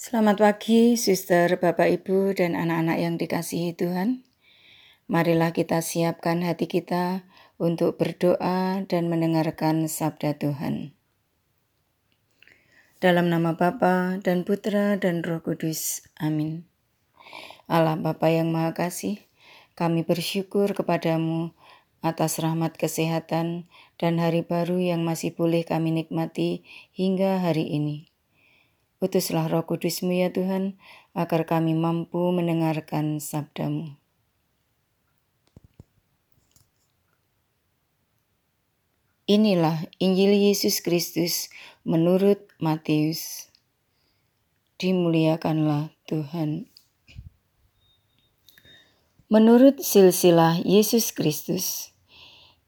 Selamat pagi, suster, bapak, ibu, dan anak-anak yang dikasihi Tuhan. Marilah kita siapkan hati kita untuk berdoa dan mendengarkan sabda Tuhan. Dalam nama Bapa dan Putra dan Roh Kudus. Amin. Allah Bapa yang Maha Kasih, kami bersyukur kepadamu atas rahmat kesehatan dan hari baru yang masih boleh kami nikmati hingga hari ini. Utuslah roh kudusmu ya Tuhan, agar kami mampu mendengarkan sabdamu. Inilah Injil Yesus Kristus menurut Matius. Dimuliakanlah Tuhan. Menurut silsilah Yesus Kristus,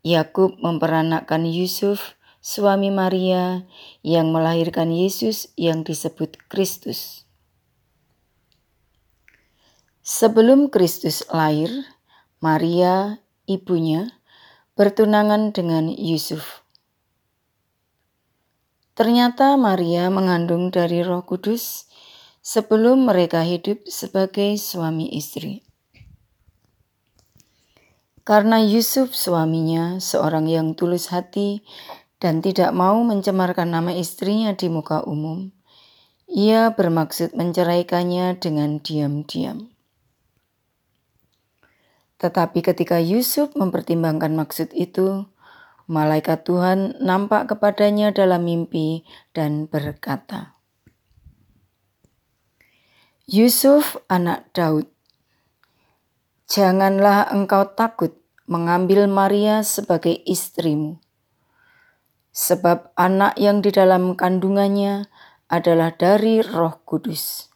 Yakub memperanakkan Yusuf suami Maria yang melahirkan Yesus yang disebut Kristus. Sebelum Kristus lahir, Maria, ibunya, bertunangan dengan Yusuf. Ternyata Maria mengandung dari Roh Kudus sebelum mereka hidup sebagai suami istri. Karena Yusuf suaminya seorang yang tulus hati dan tidak mau mencemarkan nama istrinya di muka umum, ia bermaksud menceraikannya dengan diam-diam. Tetapi ketika Yusuf mempertimbangkan maksud itu, malaikat Tuhan nampak kepadanya dalam mimpi dan berkata, Yusuf anak Daud, janganlah engkau takut mengambil Maria sebagai istrimu sebab anak yang di dalam kandungannya adalah dari Roh Kudus.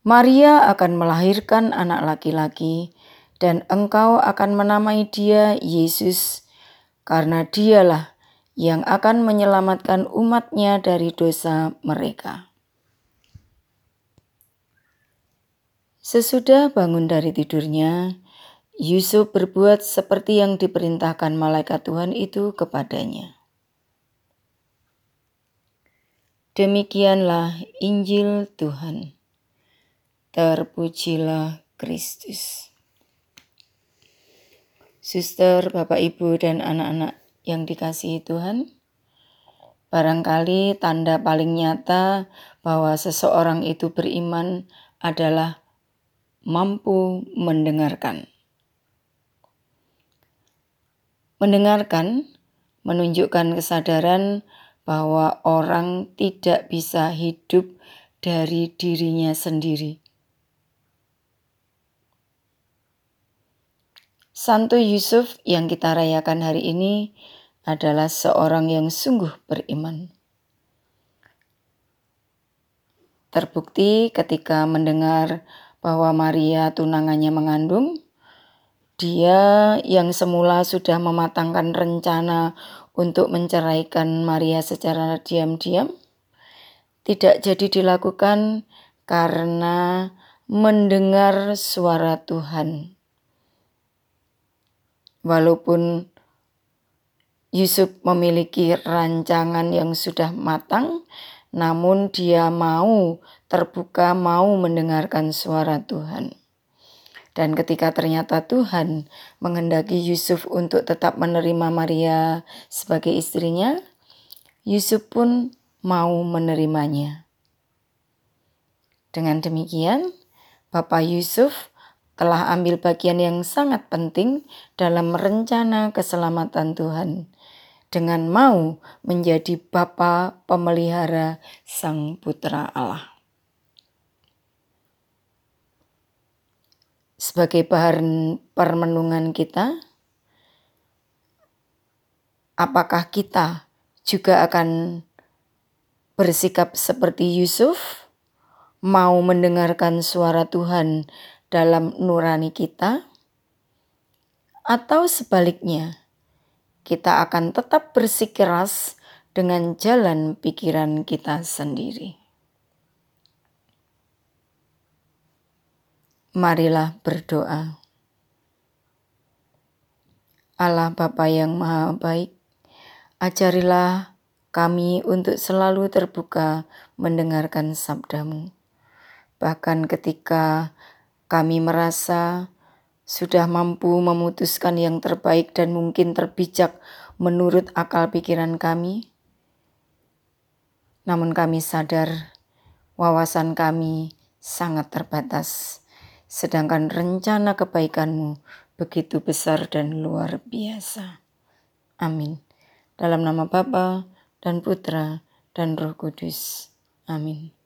Maria akan melahirkan anak laki-laki, dan engkau akan menamai dia Yesus, karena dialah yang akan menyelamatkan umatnya dari dosa mereka. Sesudah bangun dari tidurnya, Yusuf berbuat seperti yang diperintahkan malaikat Tuhan itu kepadanya. Demikianlah Injil Tuhan. Terpujilah Kristus. Suster, Bapak, Ibu, dan anak-anak yang dikasihi Tuhan, barangkali tanda paling nyata bahwa seseorang itu beriman adalah mampu mendengarkan. Mendengarkan menunjukkan kesadaran bahwa orang tidak bisa hidup dari dirinya sendiri. Santo Yusuf yang kita rayakan hari ini adalah seorang yang sungguh beriman. Terbukti ketika mendengar bahwa Maria tunangannya mengandung, dia yang semula sudah mematangkan rencana untuk menceraikan Maria secara diam-diam tidak jadi dilakukan karena mendengar suara Tuhan. Walaupun Yusuf memiliki rancangan yang sudah matang, namun dia mau terbuka, mau mendengarkan suara Tuhan. Dan ketika ternyata Tuhan menghendaki Yusuf untuk tetap menerima Maria sebagai istrinya, Yusuf pun mau menerimanya. Dengan demikian, Bapak Yusuf telah ambil bagian yang sangat penting dalam rencana keselamatan Tuhan dengan mau menjadi Bapa pemelihara Sang Putra Allah. Sebagai bahan permenungan kita, apakah kita juga akan bersikap seperti Yusuf, mau mendengarkan suara Tuhan dalam nurani kita, atau sebaliknya, kita akan tetap bersikeras dengan jalan pikiran kita sendiri. Marilah berdoa. Allah Bapa yang Maha Baik, ajarilah kami untuk selalu terbuka mendengarkan sabdamu. Bahkan ketika kami merasa sudah mampu memutuskan yang terbaik dan mungkin terbijak menurut akal pikiran kami, namun kami sadar wawasan kami sangat terbatas, sedangkan rencana kebaikanmu begitu besar dan luar biasa. Amin. Dalam nama Bapa dan Putra dan Roh Kudus. Amin.